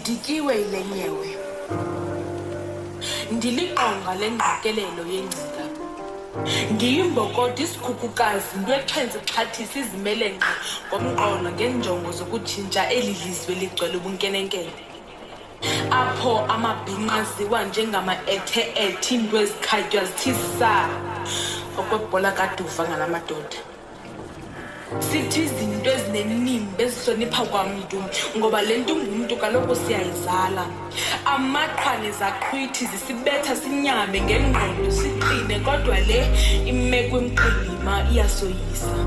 ndidikiwe yile nyewe ndiliqonga lengqikelelo yengcinga. Ndiyimbokoti isikhukhukazi into exhenze xhathisa izimele ngomqolo ngeenjongo zokutshintsha eli lizwe ligcwele ubunkenenkene. Apho amabhinqa aziwa njengama-ethe-ethe iinto ezikhatywa zithi saa okwebhola kaduva ngala madoda sithi izinto ezinenimba ezihlonipha kwamntu ngoba le nto ngumntu kaloku siyayizala. Amaqhwane zaqhwithi zisibetha sinyame ngengqondo siqine kodwa le imeko emqilima iyasoyisa.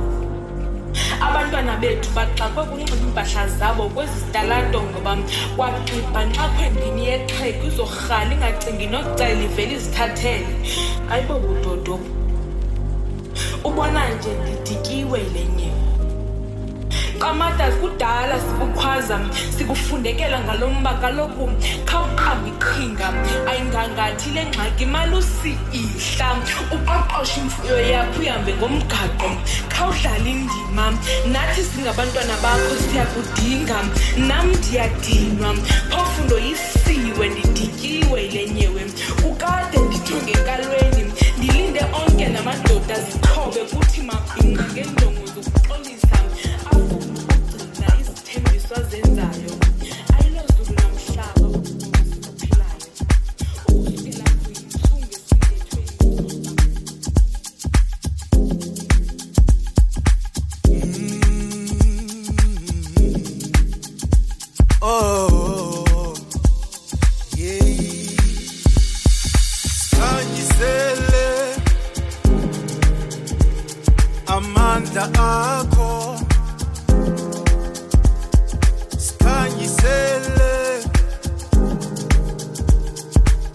Abantwana bethu baxakwe kunxiba iimpahla zabo kwezi zitalato ngoba kwaxibha nxa khwendini yexhego izorhala ingacingi nokucela ivele izithathele. Ayibo budodo ubona nje ndidikiwe yile nyewe. Qamata kudala sikukhwaza sikufundekela ngalo mba kaloku khawuqamba iqhinga. Ayingangathi le ngxaki malusi-ihla uqoqoshe imfuyo yakho uhambe ngomgaqo. Khawudlala indima. Nathi singabantwana bakho siyakudinga. Nam ndiyadinwa. Phofundo yisiwe ndidikiwe yile nyewe. Ukade ndilinde onke namadoda zixhobe kuthi mabhinqa ngeenjongo zokuxolisa afuna ukugcina izithembiso azenzayo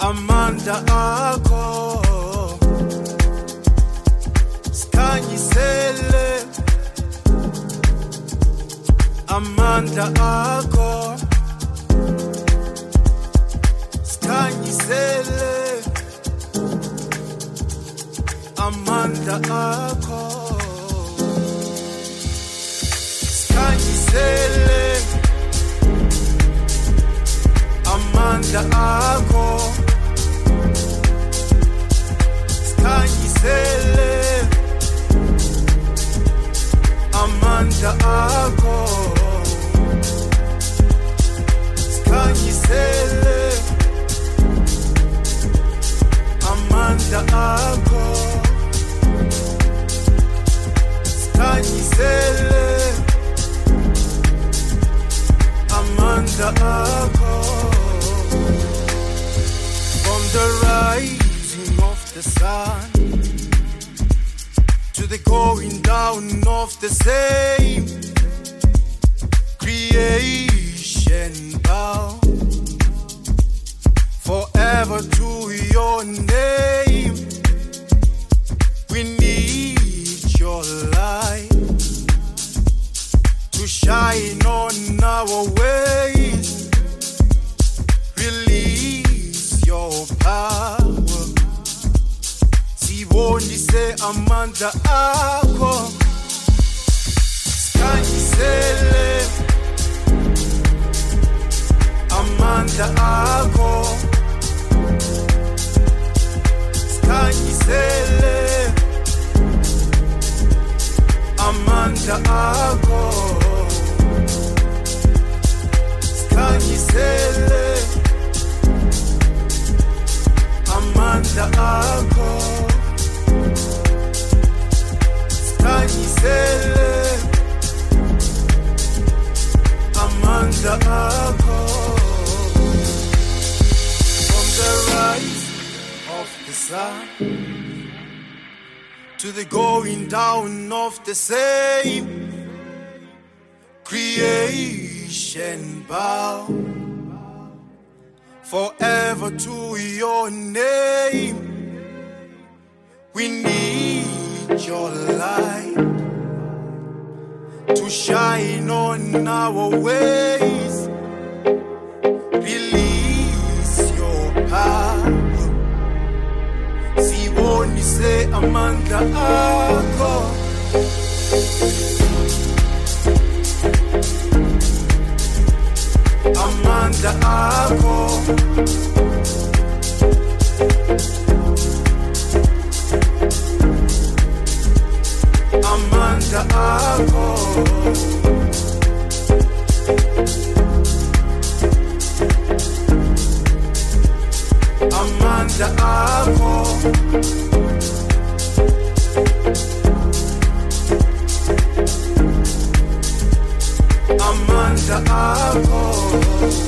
amandla akho. Sikhanyisele amandla akho. Sikhanyisele amandla akho Sikhanyisele amandla akho amandla akho Sikhanyisele amandla akho Sikhanyisele amandla akho From the rising of the sun To the going down of the same Creation bow Forever to your name creation bow forever to your name. We need your light to shine on our ways. Release your power. Sibonise amandla akho za hapo amanda hapo amanda hapo amanda hapo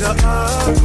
up.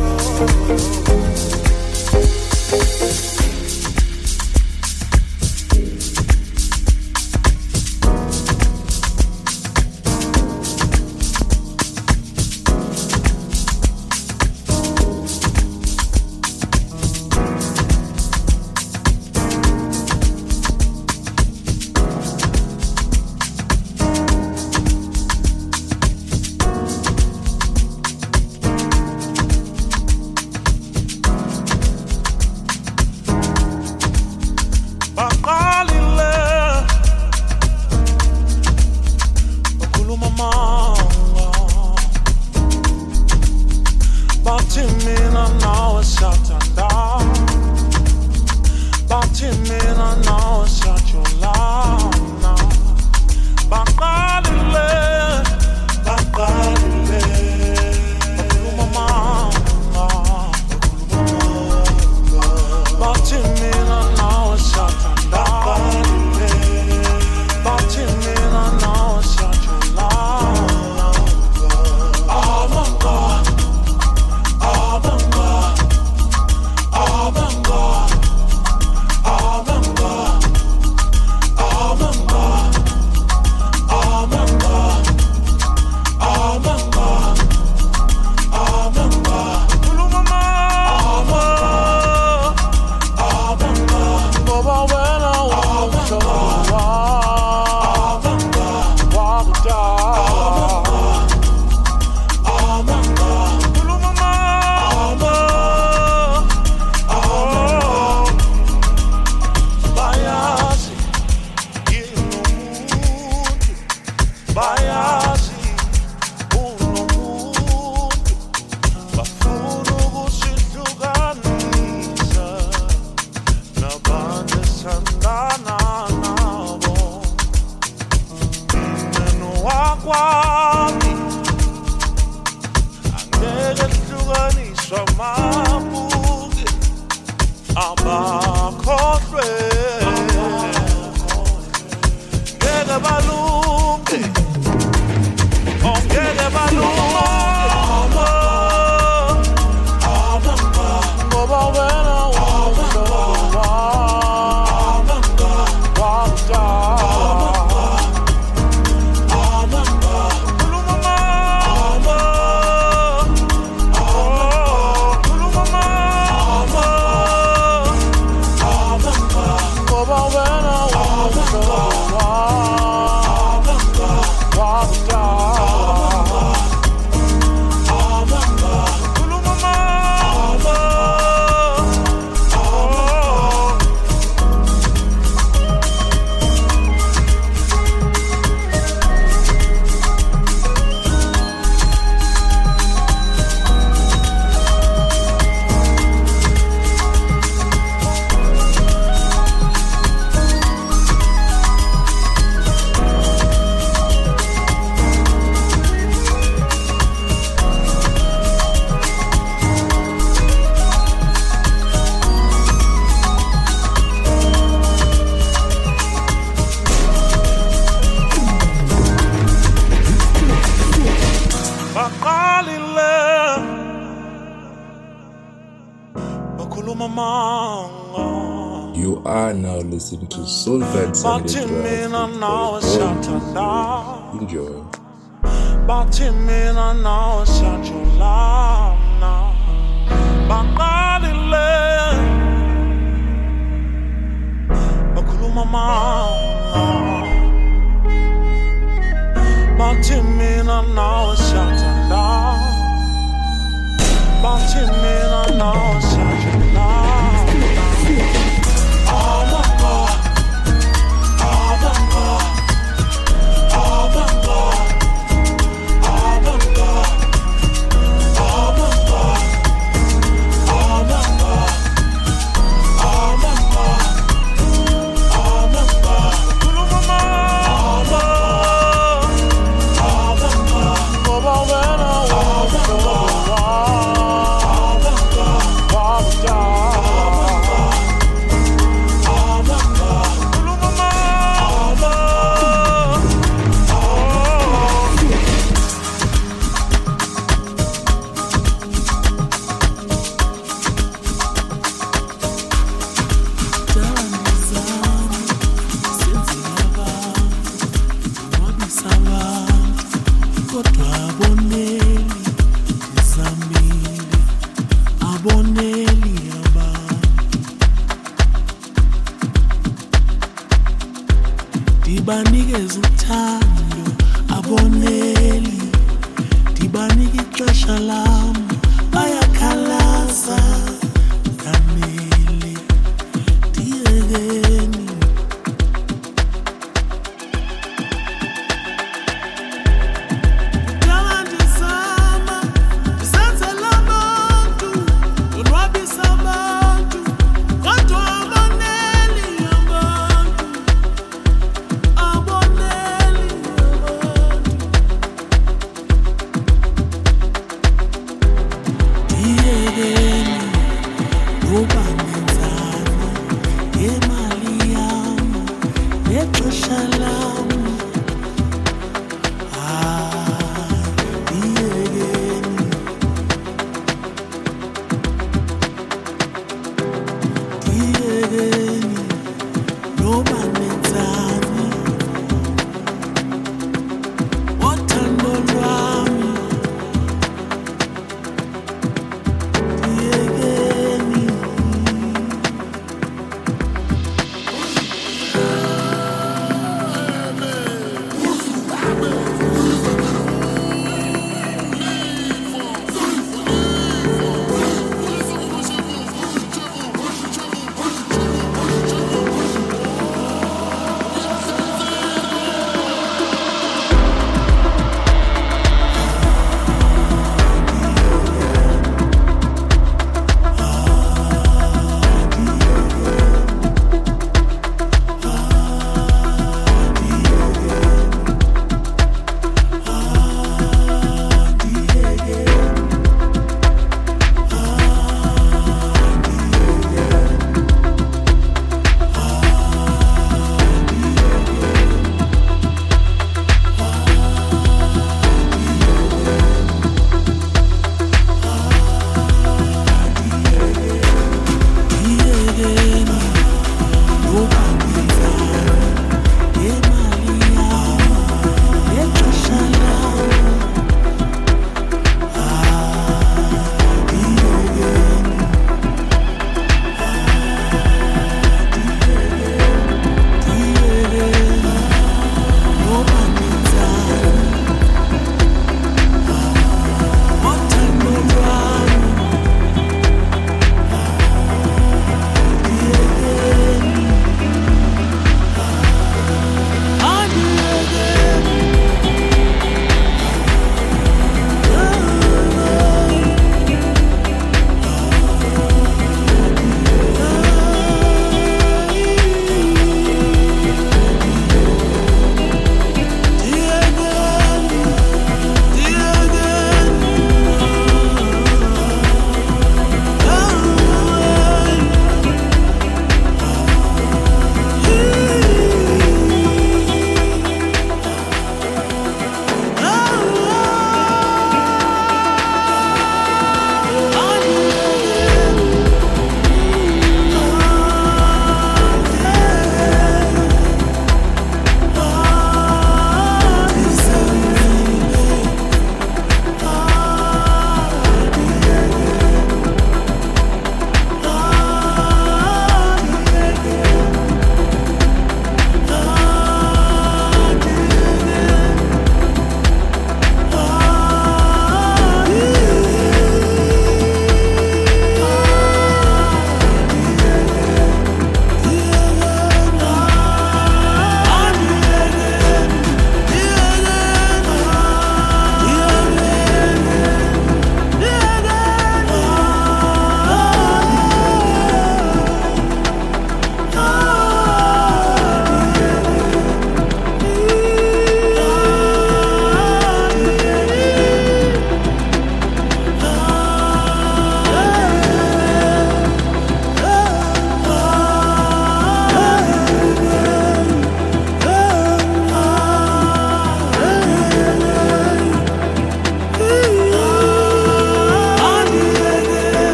70s, 80s, 90s.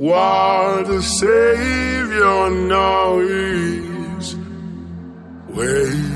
While the Savior now is waiting